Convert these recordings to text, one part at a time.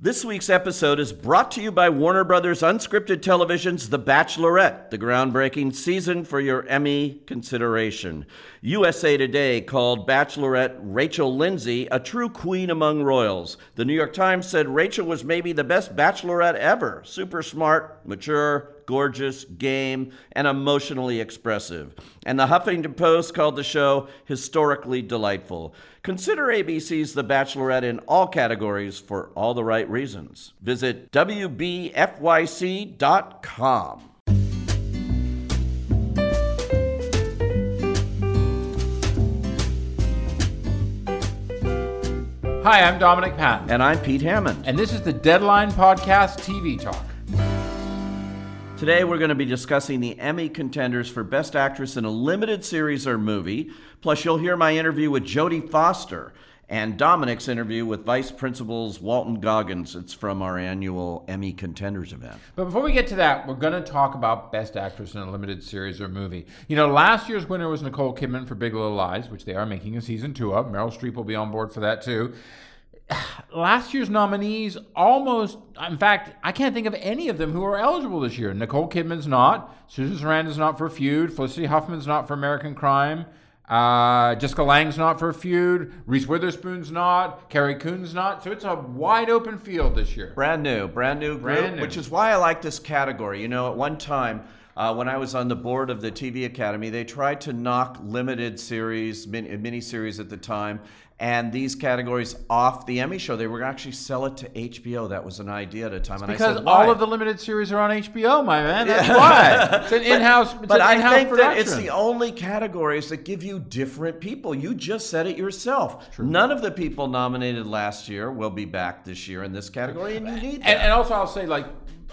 This week's episode is brought to you by Warner Brothers Unscripted Television's The Bachelorette, the groundbreaking season for your Emmy consideration. USA Today called Bachelorette Rachel Lindsay a true queen among royals. The New York Times said Rachel was maybe the best bachelorette ever. Super smart, mature, gorgeous, game, and emotionally expressive. And the Huffington Post called the show historically delightful. Consider ABC's The Bachelorette in all categories for all the right reasons. Visit WBFYC.com. Hi, I'm Dominic Patten, And I'm Pete Hammond. and this is the Deadline Podcast TV Talk. Today we're going to be discussing the Emmy contenders for Best Actress in a Limited Series or Movie. Plus, you'll hear my interview with Jodie Foster and Dominic's interview with Vice Principals Walton Goggins. It's from our annual Emmy Contenders event. But before we get to that, we're going to talk about Best Actress in a Limited Series or Movie. You know, last year's winner was Nicole Kidman for Big Little Lies, which they are making a season two of. Meryl Streep will be on board for that too. Last year's nominees almost, in fact, I can't think of any of them who are eligible this year. Nicole Kidman's not. Susan Sarandon's not for Feud. Felicity Huffman's not for American Crime. Uh, Jessica Lange's not for Feud. Reese Witherspoon's not. Carrie Coon's not. So it's a wide open field this year. Brand new, brand new group, Brand new. which is why I like this category. You know, at one time, uh, when I was on the board of the TV Academy, they tried to knock limited series, min- mini series at the time, and these categories off the Emmy show. They were actually sell it to HBO. That was an idea at a time. and I Because said, all "Why?" of the limited series are on HBO, my man. That's why. It's an in-house. It's But an I in-house think production. that it's the only categories that give you different people. You just said it yourself. None of the people nominated last year will be back this year in this category, and you need that. and, and also, I'll say, like,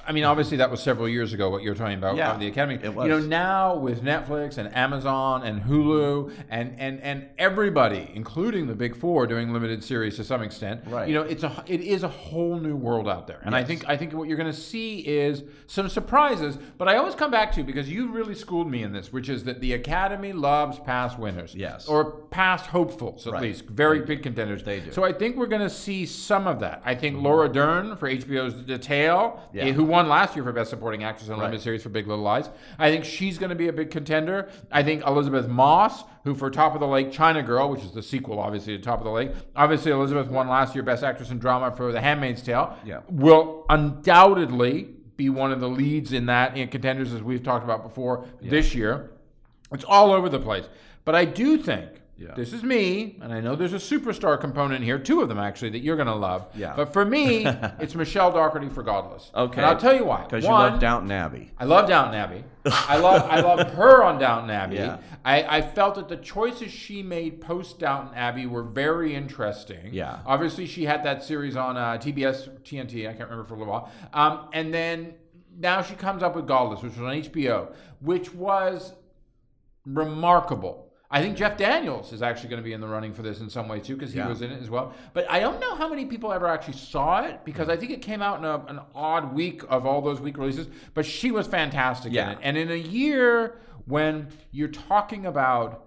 I mean, obviously, that was several years ago. What you're talking about, Yeah, uh, the Academy. it You know, now with Netflix and Amazon and Hulu and and and everybody, including the big four, doing limited series to some extent. Right. You know, it's a it is a whole new world out there, and I think I think what you're going to see is some surprises. But I always come back to because you really schooled me in this, which is that the Academy loves past winners. Yes. Or past hopefuls, at Right. least very big contenders. They do. So I think we're going to see some of that. I think Laura Dern for HBO's The Tale, Yeah. eh, who won last year for Best Supporting Actress in a Limited Series for Big Little Lies. I think she's going to be a big contender. I think Elisabeth Moss, who for Top of the Lake China Girl, which is the sequel, obviously, to Top of the Lake. Obviously, Elizabeth won last year Best Actress in Drama for The Handmaid's Tale. Yeah. Will undoubtedly be one of the leads in that in contenders, as we've talked about before this year. It's all over the place. But I do think Yeah. this is me, and I know there's a superstar component here, two of them actually, that you're going to love. Yeah. But for me, it's Michelle Dockery for Godless. Okay. And I'll tell you why. Because you love Downton Abbey. I love Downton Abbey. I love I love her on Downton Abbey. Yeah. I, I felt that the choices she made post Downton Abbey were very interesting. Yeah. Obviously, she had that series on uh, TBS, TNT. I can't remember for a little while. Um, and then now she comes up with Godless, which was on HBO, which was remarkable. I think Jeff Daniels is actually going to be in the running for this in some way too, because he Yeah. was in it as well. But I don't know how many people ever actually saw it because I think it came out in a, an odd week of all those week releases. But she was fantastic Yeah. in it, and in a year when you're talking about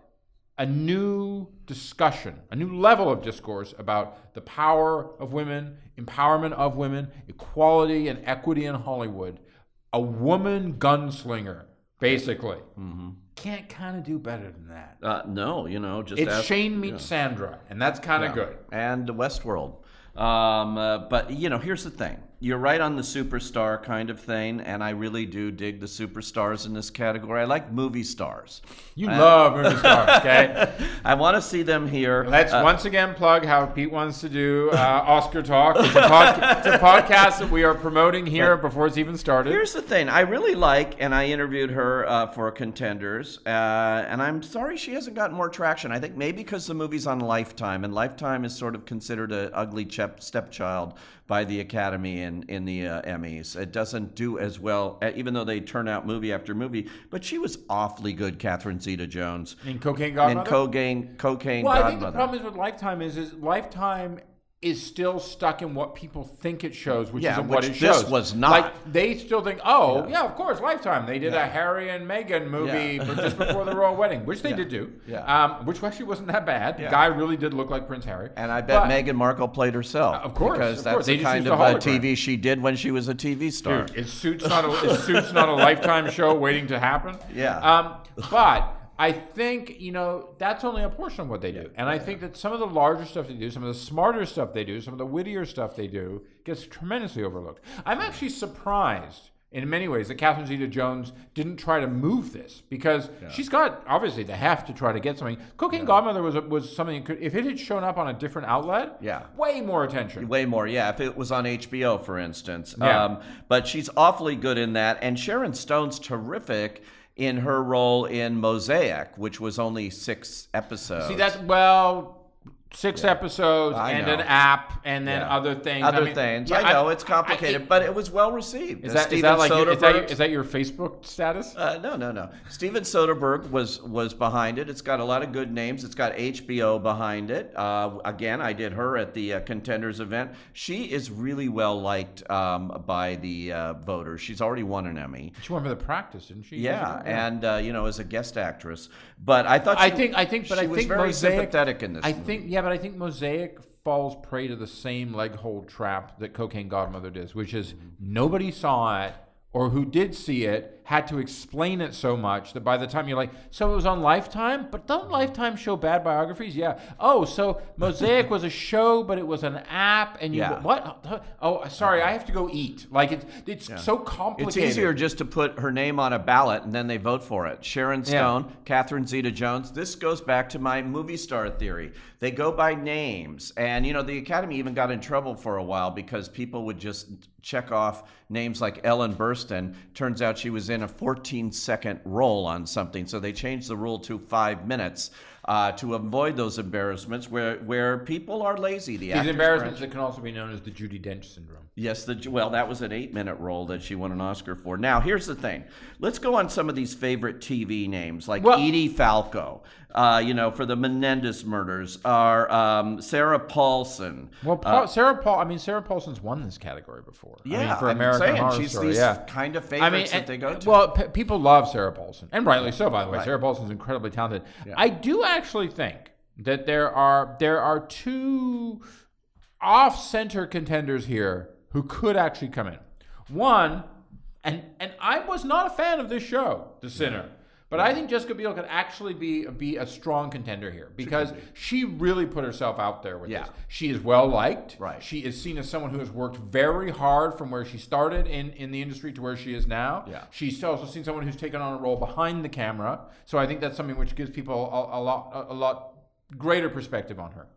a new discussion, a new level of discourse about the power of women, empowerment of women, equality and equity in Hollywood, a woman gunslinger, basically, can't kind of do better than that. Uh, no, you know, just It's ask- Shane meets Sandra, and that's kind of Yeah. good. And Westworld. Um, uh, but you know, here's the thing. You're right on the superstar kind of thing, and I really do dig the superstars in this category. I like movie stars. You love movie stars, okay? I want to see them here. Let's Uh, once again plug how Pete wants to do uh, Oscar Talk. It's a, podca- it's a podcast that we are promoting here before it's even started. Here's the thing. I really like, and I interviewed her uh, for Contenders, uh, and I'm sorry she hasn't gotten more traction. I think maybe because the movie's on Lifetime, and Lifetime is sort of considered an ugly stepchild by the Academy and in the uh, Emmys. It doesn't do as well, even though they turn out movie after movie. But she was awfully good, Catherine Zeta-Jones, in Cocaine Godmother. in Cocaine, Cocaine well, I think the problem is with Lifetime is is Lifetime is still stuck in what people think it shows, which Yeah, isn't what it this shows. was not. Like they still think, oh yeah, of course, Lifetime. They did Yeah. a Harry and Meghan movie Yeah. just before the royal wedding, which they Yeah. did do. Yeah. Um, which actually wasn't that bad. The guy really did look like Prince Harry. And I bet But- Meghan Markle played herself. Of course, because of that's course. The kind of a uh. TV she did when she was a TV star. Dude, is Suits not a is Suits not a lifetime show waiting to happen? Yeah. Um, but I think you know that's only a portion of what they do, and I think that some of the larger stuff they do, some of the smarter stuff they do, some of the wittier stuff they do gets tremendously overlooked. I'm actually surprised. In many ways, that Catherine Zeta-Jones didn't try to move this because she's got obviously the heft to try to get something. Cocaine Godmother was was something could, if it had shown up on a different outlet, Yeah. way more attention. Way more, yeah. If it was on HBO, for instance. Yeah. Um, but she's awfully good in that. And Sharon Stone's terrific in her role in Mosaic, which was only six episodes. See, that's well, six episodes I and know. an app, and then Yeah. other things. Other I mean, things. yeah, I know it's complicated, I- but it was well received. is that, is that like your, is that, your, is that your Facebook status? Uh, no, no, no. Steven Soderbergh was was behind it. It's got a lot of good names. It's got HBO behind it. Uh, again, I did her at the uh, contenders event. She is really well liked um, by the uh, voters. She's already won an Emmy. she won for the practice, didn't she? Yeah, and uh, you know, as a guest actress. But I thought I think I think, but she I was think very Mosaic, sympathetic in this. I movie. think yeah, but I think Mosaic falls prey to the same leg hold trap that Cocaine Godmother does, which is nobody saw it or who did see it had to explain it so much that by the time you're like, so it was on Lifetime, but don't Lifetime show bad biographies? Yeah. Oh, so Mosaic was a show, but it was an app, and you Yeah. what? Oh, sorry, I have to go eat. Like it's it's so complicated. It's easier just to put her name on a ballot and then they vote for it. Sharon Stone, Catherine Zeta Jones. This goes back to my movie star theory. They go by names. And, you know, the Academy even got in trouble for a while because people would just check off names like Ellen Burstyn. Turns out she was in a 14 second roll on something. So they changed the rule to five minutes. Uh, to avoid those embarrassments where, where people are lazy. The These embarrassments branch- that can also be known as the Judi Dench syndrome. Yes, the well, that was an eight-minute role that she won an Oscar for. Now, here's the thing: let's go on some of these favorite TV names, like Well- Edie Falco, uh, you know, for the Menendez murders, are um, Sarah Paulson. Well, Paul, Sarah Paul. I mean, Sarah Paulson's won this category before. I Uh, Yeah, mean, for I'm American saying Horror she's Story. these Yeah, kind of I favorites mean, that and- they go to. Well, p- people love Sarah Paulson, and rightly so, by the way. Right. Sarah Paulson's incredibly talented. I do actually think that there are there are two off-center contenders here who could actually come in. One, and and I was not a fan of this show, The Sinner. But I think Jessica Biel could actually be be a strong contender here because she really put herself out there with Yeah. this. She is well liked. Right. She is seen as someone who has worked very hard from where she started in, in the industry to where she is now. Yeah. She's also seen someone who's taken on a role behind the camera. So I think that's something which gives people a, a lot a, a lot greater perspective on her.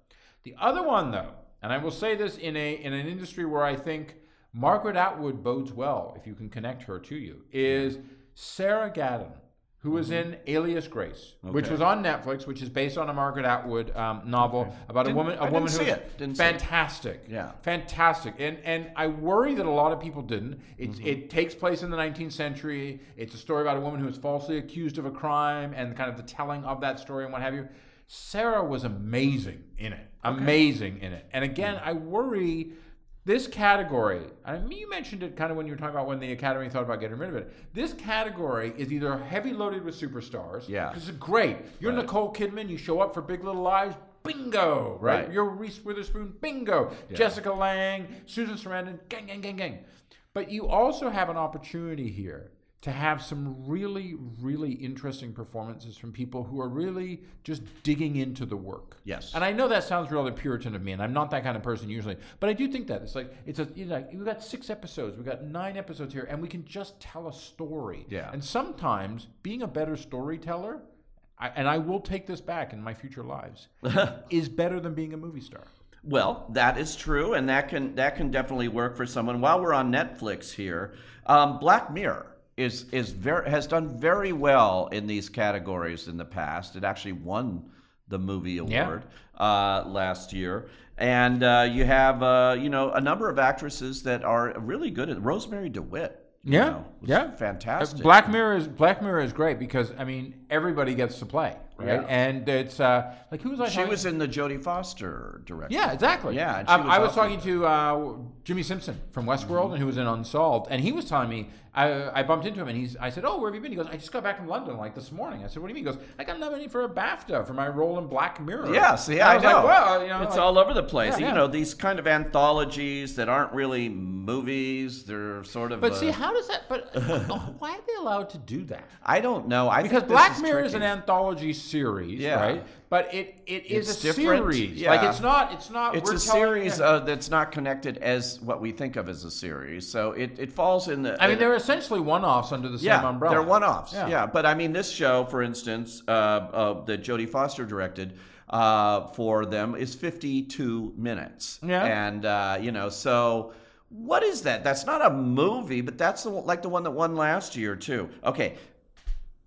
The other one though, and I will say this in a in an industry where I think Margaret Atwood bodes well if you can connect her to you, is Sarah Gadon. Who was in Alias Grace, which Mm-hmm. Was on Netflix, which is based on a Margaret Atwood um, novel about a Didn't- woman, a I didn't woman see who's it. Didn't see it. fantastic. Yeah. Fantastic. And and I worry that a lot of people didn't. It's, Mm-hmm. It takes place in the 19th century. It's a story about a woman who is falsely accused of a crime and kind of the telling of that story and what have you. Sarah was amazing in it. Amazing in it. And again, Mm. I worry this category, I mean, you mentioned it kind of when you were talking about when the Academy thought about getting rid of it. This category is either heavy loaded with superstars. Yeah. This is great. You're Right. Nicole Kidman, you show up for Big Little Lies, bingo, right? Right. You're Reese Witherspoon, bingo. Jessica Lange, Susan Sarandon, gang, gang, gang, gang. But you also have an opportunity here to have some really, really interesting performances from people who are really just digging into the work. Yes. And I know that sounds really Puritan of me, and I'm not that kind of person usually, but I do think that it's like it's a you know we've got six episodes, we've got nine episodes here, and we can just tell a story. Yeah. And sometimes being a better storyteller, I, and I will take this back in my future lives, is better than being a movie star. Well, that is true, and that can that can definitely work for someone. While we're on Netflix here, um, Black Mirror is is very has done very well in these categories in the past. It actually won the movie Yeah. award uh, last year, and uh, you have uh, you know a number of actresses that are really good at Rosemarie DeWitt. you Yeah, know, yeah. fantastic. Black Mirror is Black Mirror is great because I mean everybody gets to play. Right? Yeah. And it's uh, like who was I? She talking- was in the Jodie Foster direction. Yeah, exactly. Yeah, Um, was I was talking to uh, Jimmy Simpson from Westworld, and who was in Unsolved, and he was telling me. I, I bumped into him, and he's. I said, "Oh, where have you been?" He goes, "I just got back from London like this morning." I said, "What do you mean?" He goes, "I got nominated for a BAFTA for my role in Black Mirror." Yes, Yeah, I, was know. like, well, you know, it's like- all over the place. Yeah, You yeah. know, these kind of anthologies that aren't really movies. They're sort of. But uh, see, how does that? But why are they allowed to do that? I don't know. I Because Black Mirror is an anthology series, Yeah. right? But it it is It's a different, series. yeah. Like it's not it's not. It's we're a series uh, that's not connected as what we think of as a series. So it, it falls in the. I mean, they're essentially one-offs under the same umbrella. they're one-offs. Yeah. Yeah. but I mean, this show, for instance, uh, uh, that Jodie Foster directed uh, for them is 52 minutes. Yeah. and uh, you know, so what is that? That's not a movie, but that's the, one- like the one that won last year too. Okay.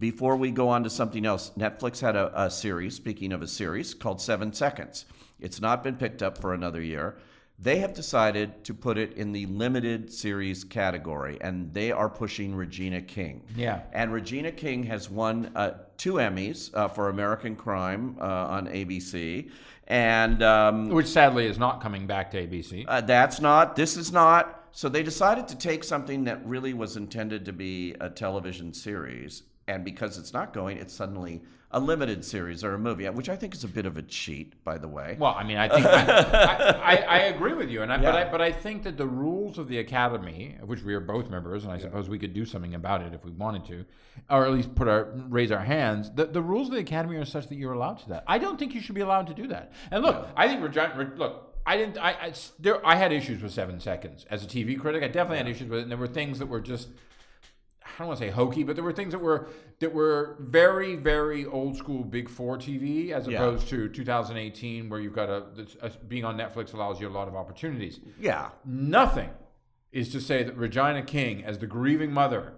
Before we go on to something else, Netflix had a, a series, speaking of a series, called Seven Seconds. It's not been picked up for another year. They have decided to put it in the limited series category, and they are pushing Regina King. Yeah. And Regina King has won uh, two Emmys uh, for American Crime uh, on ABC. And um, Which sadly is not coming back to ABC. uh, that's not, this is not. So they decided to take something that really was intended to be a television series. And because it's not going, it's suddenly a limited series or a movie, which I think is a bit of a cheat, by the way. Well, I mean, I think I, I, I, agree with you, and I, but I but I think that the rules of the academy, of which we are both members, and I suppose we could do something about it if we wanted to, or at least put our raise our hands. The, the rules of the academy are such that you're allowed to that. I don't think you should be allowed to do that. And look, I think Regina, Re- look. I didn't. I, I there. I had issues with Seven Seconds as a TV critic. I definitely had issues with it, and there were things that were just I don't want to say hokey, but there were things that were that were very, very old school Big Four TV, as Yeah. opposed to 2018, where you've got a, a being on Netflix allows you a lot of opportunities. yeah. Nothing is to say that Regina King, as the grieving mother,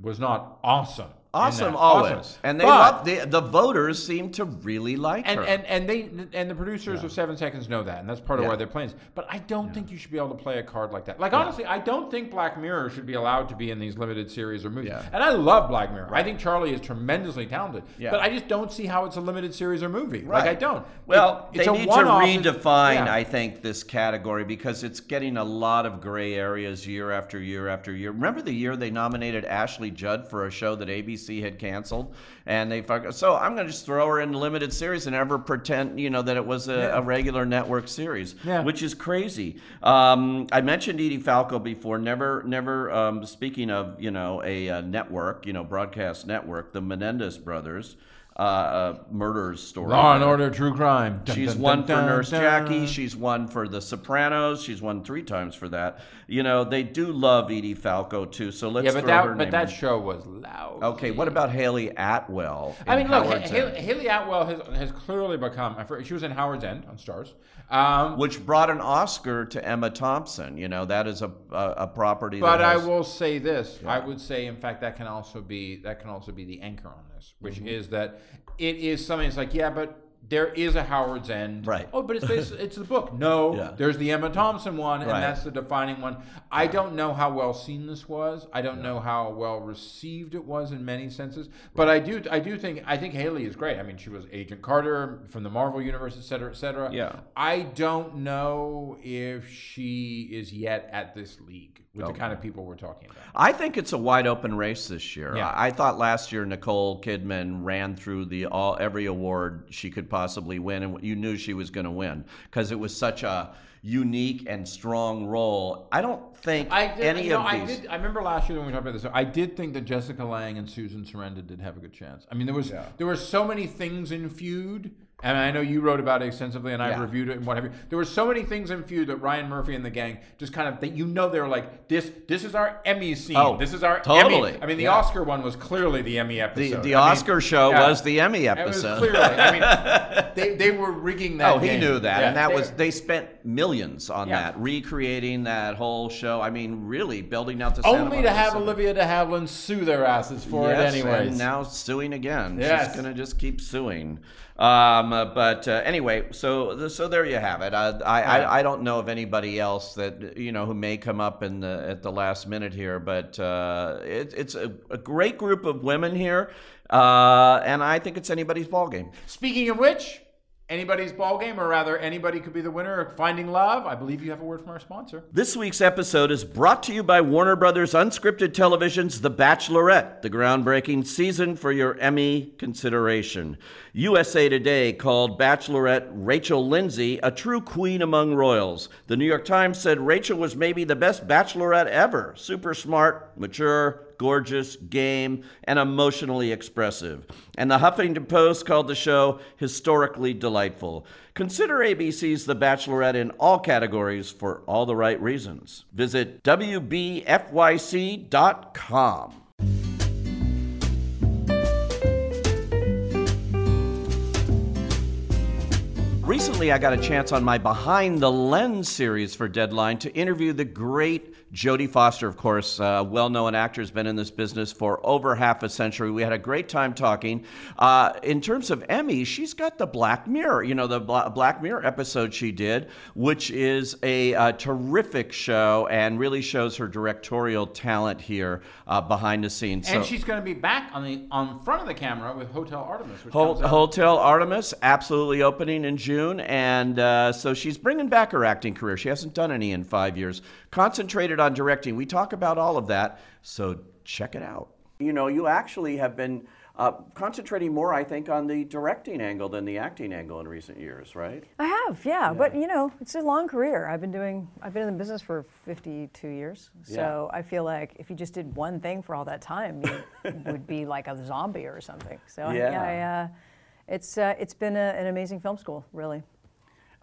was not awesome. In Awesome, that. always. Awesome. And they But- love, the, the voters seem to really like and, her. and and they and the producers of Seven Seconds know that, and that's part of Yeah. why they're playing. this. But I don't think you should be able to play a card like that. Like honestly, I don't think Black Mirror should be allowed to be in these limited series or movies. Yeah. And I love Black Mirror. I think Charlie is tremendously talented. Yeah. But I just don't see how it's a limited series or movie. Like I don't. Well, It- it's they a need to redefine, yeah. I think, this category because it's getting a lot of gray areas year after year after year. Remember the year they nominated Ashley Judd for a show that ABC had canceled, and they fuck. So I'm going to just throw her in limited series and ever pretend, you know, that it was a, a regular network series, Yeah. which is crazy. Um, I mentioned Edie Falco before. Never, never. Um, speaking of, you know, a, uh network, you know, broadcast network, the Menendez brothers. Uh, uh, murders story. Law and Order, True Crime. Dun, She's dun, won dun, for dun, Nurse dun. Jackie. She's won for The Sopranos. She's won three times for that. You know, they do love Edie Falco too. So let's Yeah, but throw her that but that in. show was loud. Okay, what about Hayley Atwell? I mean, look, Howard's Haley, Hayley Atwell has, has clearly become. I She was in Howard's End on Starz. Um, which brought an Oscar to Emma Thompson. You know, that is a a, a property. But that I will say this: I would say, in fact, that can also be that can also be the anchor on this, which Mm-hmm. is that it is something. It's like, yeah, but there is a Howard's End, Right. Oh, but it's based, it's the book. No, Yeah. there's the Emma Thompson one, and Right. that's the defining one. I don't know how well seen this was. I don't know how well received it was in many senses. But I do, I do think, I think Hayley is great. I mean, she was Agent Carter from the Marvel universe, et cetera, et cetera. Yeah. I don't know if she is yet at this league with Okay. the kind of people we're talking about. I think it's a wide open race this year. Yeah. I, I thought last year Nicole Kidman ran through the all every award she could possibly win, and you knew she was going to win because it was such a unique and strong role. I don't think I did, any you know, of I these. did. I remember last year when we talked about this. I did think that Jessica Lange and Susan Sarandon did have a good chance. I mean, there was Yeah. there were so many things in feud, and I know you wrote about it extensively, and I've reviewed it and whatever. There were so many things in feud that Ryan Murphy and the gang just kind of that you know they were like this. This is our Emmy scene. Oh, this is our totally. Emmy. I mean, the Yeah. Oscar one was clearly the Emmy episode. the mean, Oscar show yeah. was the Emmy It was episode. clearly. I mean, they, they were rigging that. Oh, he knew that, and that they- was they spent millions on that, recreating that whole show. I mean, really building out the only to have. Olivia de Havilland sue their asses for yes, it, anyway. and now suing again. Yes. She's gonna just keep suing. Um, but uh, anyway, so so there you have it. I, I, I, I don't know of anybody else that you know who may come up in the at the last minute here, but uh, it, it's a, a great group of women here, uh, and I think it's anybody's ball game. Speaking of which, anybody's ball game, or rather, anybody could be the winner of Finding Love. I believe you have a word from our sponsor. This week's episode is brought to you by Warner Brothers Unscripted Television's The Bachelorette, the groundbreaking season for your Emmy consideration. USA Today called Bachelorette Rachel Lindsay a true queen among royals. The New York Times said Rachel was maybe the best bachelorette ever. Super smart, mature, gorgeous, game, and emotionally expressive. And the Huffington Post called the show historically delightful. Consider ABC's The Bachelorette in all categories for all the right reasons. Visit WBFYC.com. Recently, I got a chance on my Behind the Lens series for Deadline to interview the great Jodie Foster, of course, a well known actor, has been in this business for over half a century. We had a great time talking. Uh, in terms of Emmy, she's got the Black Mirror, you know, the Black Mirror episode she did, which is a, a terrific show and really shows her directorial talent here uh, behind the scenes. And so, she's going to be back on the on front of the camera with Hotel Artemis. Ho- Hotel Artemis, absolutely opening in June. And uh, so she's bringing back her acting career. She hasn't done any in five years. Concentrated on directing. We talk about all of that, so check it out. You know, you actually have been uh, concentrating more, I think, on the directing angle than the acting angle in recent years, right? I have, yeah. yeah. But you know, it's a long career. I've been doing, I've been in the business for 52 years. So yeah. I feel like if you just did one thing for all that time, you would be like a zombie or something. So yeah, I, I, uh, it's uh, it's been a, an amazing film school, really.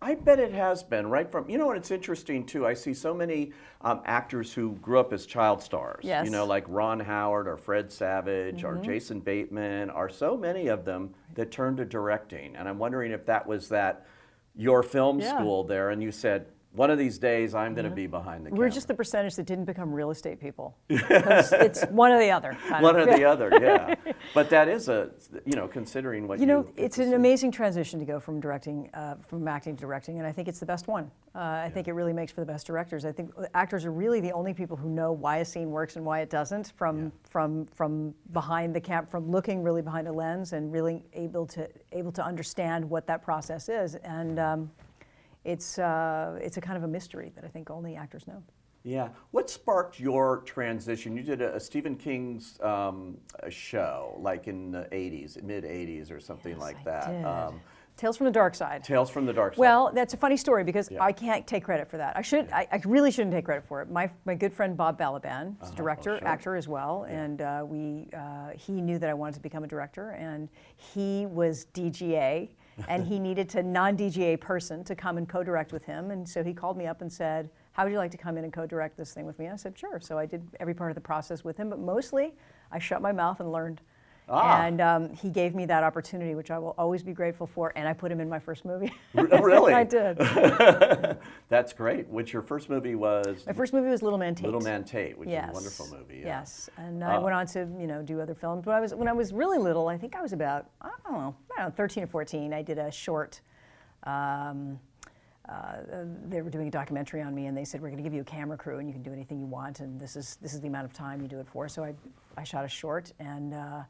I bet it has been right from you know what it's interesting too. I see so many um, actors who grew up as child stars. Yes. You know, like Ron Howard or Fred Savage mm-hmm. or Jason Bateman. Are so many of them that turned to directing, and I'm wondering if that was that your film yeah. school there, and you said, one of these days I'm going to be behind the camera. We're just the percentage that didn't become real estate people. it's one or the other. one of. or the other, yeah. But that is a, you know, considering what you know, it's an see. amazing transition to go from directing, uh, from acting to directing, and I think it's the best one. Uh, I yeah. think it really makes for the best directors. I think actors are really the only people who know why a scene works and why it doesn't from yeah. from from behind the camp, from looking really behind a lens and really able to able to understand what that process is and. Um, it's, uh, it's a kind of a mystery that I think only actors know. Yeah. What sparked your transition? You did a, a Stephen King's um, a show, like in the 80s, mid 80s or something yes, like I that. Um, Tales from the Dark Side. Tales from the Dark Side. Well, that's a funny story because yeah. I can't take credit for that. I should. I, I, really shouldn't take credit for it. My, my good friend Bob Balaban, uh-huh. director, oh, sure. actor as well, yeah. and uh, we uh, he knew that I wanted to become a director, and he was DGA and he needed a non-DGA person to come and co-direct with him. And so he called me up and said, how would you like to come in and co-direct this thing with me? I said, sure. So I did every part of the process with him, but mostly I shut my mouth and learned. Ah. And um, he gave me that opportunity, which I will always be grateful for. And I put him in my first movie. really? I did. That's great. Which your first movie was? My first movie was Little Man Tate. Little Man Tate, which yes. is a wonderful movie. Yeah. Yes, and uh, I went on to you know do other films. When I was when I was really little, I think I was about I don't know, I don't know 13 or 14. I did a short. Um, uh, they were doing a documentary on me, and they said we're going to give you a camera crew, and you can do anything you want, and this is this is the amount of time you do it for. So I, I shot a short, and uh,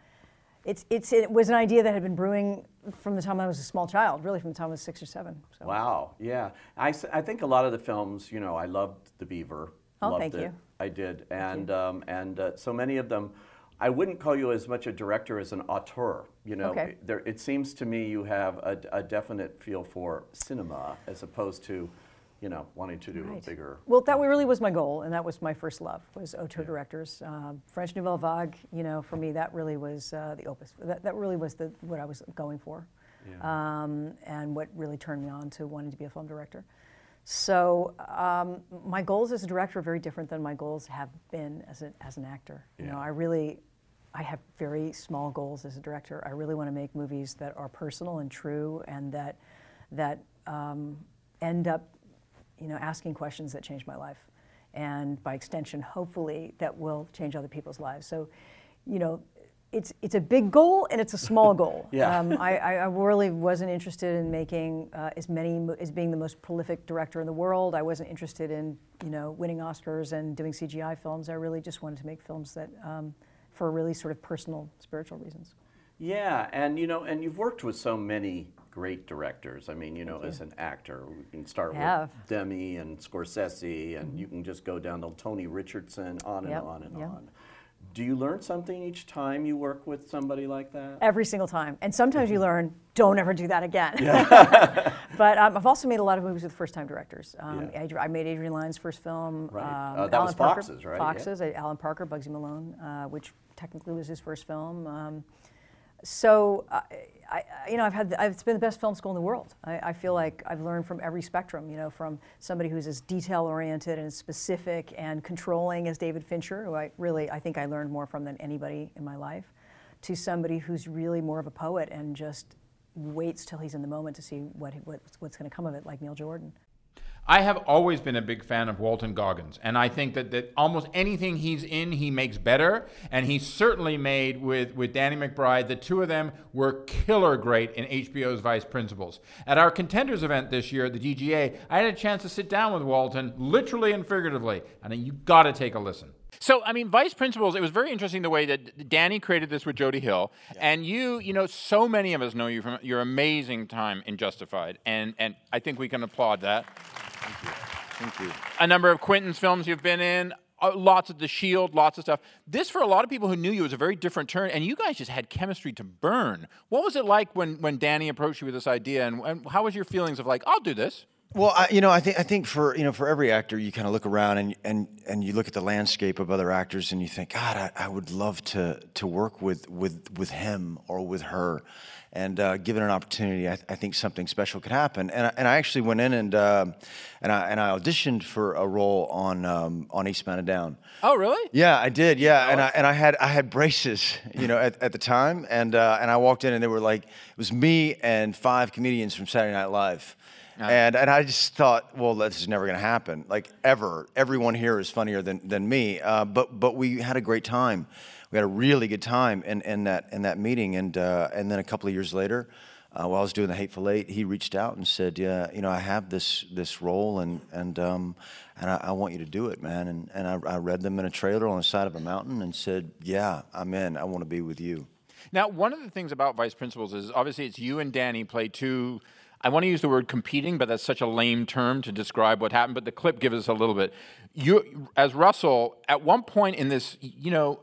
it's, it's, it was an idea that had been brewing from the time I was a small child, really from the time I was six or seven. So. Wow, yeah. I, I think a lot of the films, you know, I loved The Beaver. Oh, loved thank it. you. I did. And, um, and uh, so many of them, I wouldn't call you as much a director as an auteur. You know, okay. there, it seems to me you have a, a definite feel for cinema as opposed to you know, wanting to do right. a bigger. Well, that really was my goal, and that was my first love was auteur yeah. directors. Uh, French Nouvelle Vague, you know, for me that really was uh, the opus. That, that really was the what I was going for, yeah. um, and what really turned me on to wanting to be a film director. So um, my goals as a director are very different than my goals have been as, a, as an actor. Yeah. You know, I really, I have very small goals as a director. I really want to make movies that are personal and true, and that that um, end up you know, asking questions that changed my life. And by extension, hopefully, that will change other people's lives. So, you know, it's it's a big goal and it's a small goal. Yeah. Um, I, I I really wasn't interested in making uh, as many as being the most prolific director in the world. I wasn't interested in you know winning Oscars and doing CGI films. I really just wanted to make films that um, for really sort of personal spiritual reasons. Yeah, and you know, and you've worked with so many great directors. I mean, you know, as an actor, we can start with Demme and Scorsese, and you can just go down to Tony Richardson, on and Yep, on and yep. on. Do you learn something each time you work with somebody like that? Every single time, and sometimes you learn, don't ever do that again. but um, I've also made a lot of movies with first-time directors. Um, Yeah. Adri- I made Adrian Lyne's first film. Right. Um, Uh, that Alan was Parker, Fox's, right? Yeah. Uh, Alan Parker, Bugsy Malone, uh, which technically was his first film. Um, so, uh, I, you know, I've had I've, it's been the best film school in the world. I, I feel like I've learned from every spectrum. You know, from somebody who's as detail-oriented and specific and controlling as David Fincher, who I really I think I learned more from than anybody in my life, to somebody who's really more of a poet and just waits till he's in the moment to see what, what what's going to come of it, like Neil Jordan. I have always been a big fan of Walton Goggins, and I think that, that almost anything he's in, he makes better. And he certainly made with, with Danny McBride. The two of them were killer great in HBO's Vice Principals. At our contenders event this year at the DGA, I had a chance to sit down with Walton, literally and figuratively, and you got to take a listen. So, I mean, Vice Principals, it was very interesting the way that Danny created this with Jody Hill. And you, you know, so many of us know you from your amazing time in Justified. And, and I think we can applaud that. Thank you. Thank you. A number of Quentin's films you've been in, uh, lots of The Shield, lots of stuff. This, for a lot of people who knew you, was a very different turn. And you guys just had chemistry to burn. What was it like when, when Danny approached you with this idea? And, and how was your feelings of like, I'll do this? Well, I, you know, I think I think for you know for every actor, you kind of look around and and and you look at the landscape of other actors, and you think, God, I, I would love to to work with with with him or with her, and uh, given an opportunity, I, I think something special could happen. And I, and I actually went in and uh, and I and I auditioned for a role on um, on Eastbound and Down. Oh, really? Yeah, I did. Yeah, and I and I had I had braces, you know, at, at the time, and uh, and I walked in and they were like, it was me and five comedians from Saturday Night Live. And, and I just thought, well, this is never going to happen, like ever. Everyone here is funnier than, than me. Uh, but but we had a great time. We had a really good time in, in that in that meeting. And uh, and then a couple of years later, uh, while I was doing the Hateful Eight, he reached out and said, yeah, you know, I have this this role, and and um, and I, I want you to do it, man. And and I, I read them in a trailer on the side of a mountain and said, yeah, I'm in. I want to be with you. Now, one of the things about Vice Principals is obviously it's you and Danny play two. I want to use the word competing, but that's such a lame term to describe what happened. But the clip gives us a little bit. You, as Russell, at one point in this, you know,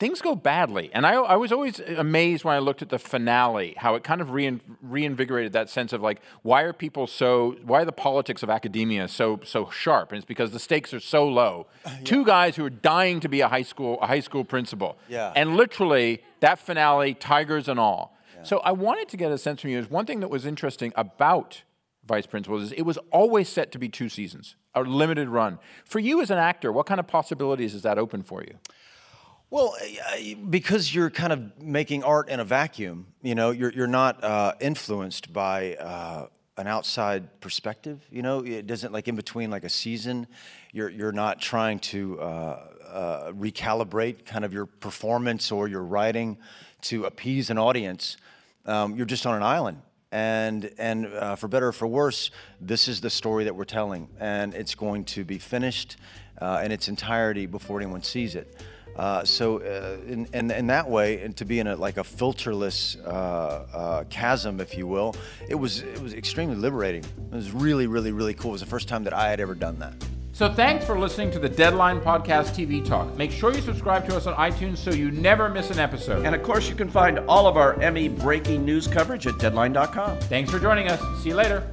things go badly, and I, I was always amazed when I looked at the finale, how it kind of rein, reinvigorated that sense of like, why are people so, why are the politics of academia so so sharp? And it's because the stakes are so low. Two guys who are dying to be a high school a high school principal, Yeah. and literally that finale, tigers and all. So I wanted to get a sense from you. Is one thing that was interesting about Vice Principals is it was always set to be two seasons, a limited run. For you as an actor, what kind of possibilities is that open for you? Well, because you're kind of making art in a vacuum, you know, you're, you're not uh, influenced by uh, an outside perspective. You know, it doesn't like in between like a season, you're, you're not trying to uh, uh, recalibrate kind of your performance or your writing to appease an audience. Um, you're just on an island. And, and uh, for better or for worse, this is the story that we're telling. And it's going to be finished uh, in its entirety before anyone sees it. Uh, so, uh, in, in, in that way, and to be in a, like a filterless uh, uh, chasm, if you will, it was it was extremely liberating. It was really, really, really cool. It was the first time that I had ever done that. So thanks for listening to the Deadline Podcast TV Talk. Make sure you subscribe to us on iTunes so you never miss an episode. And of course, you can find all of our Emmy breaking news coverage at deadline.com. thanks for joining us. See you later.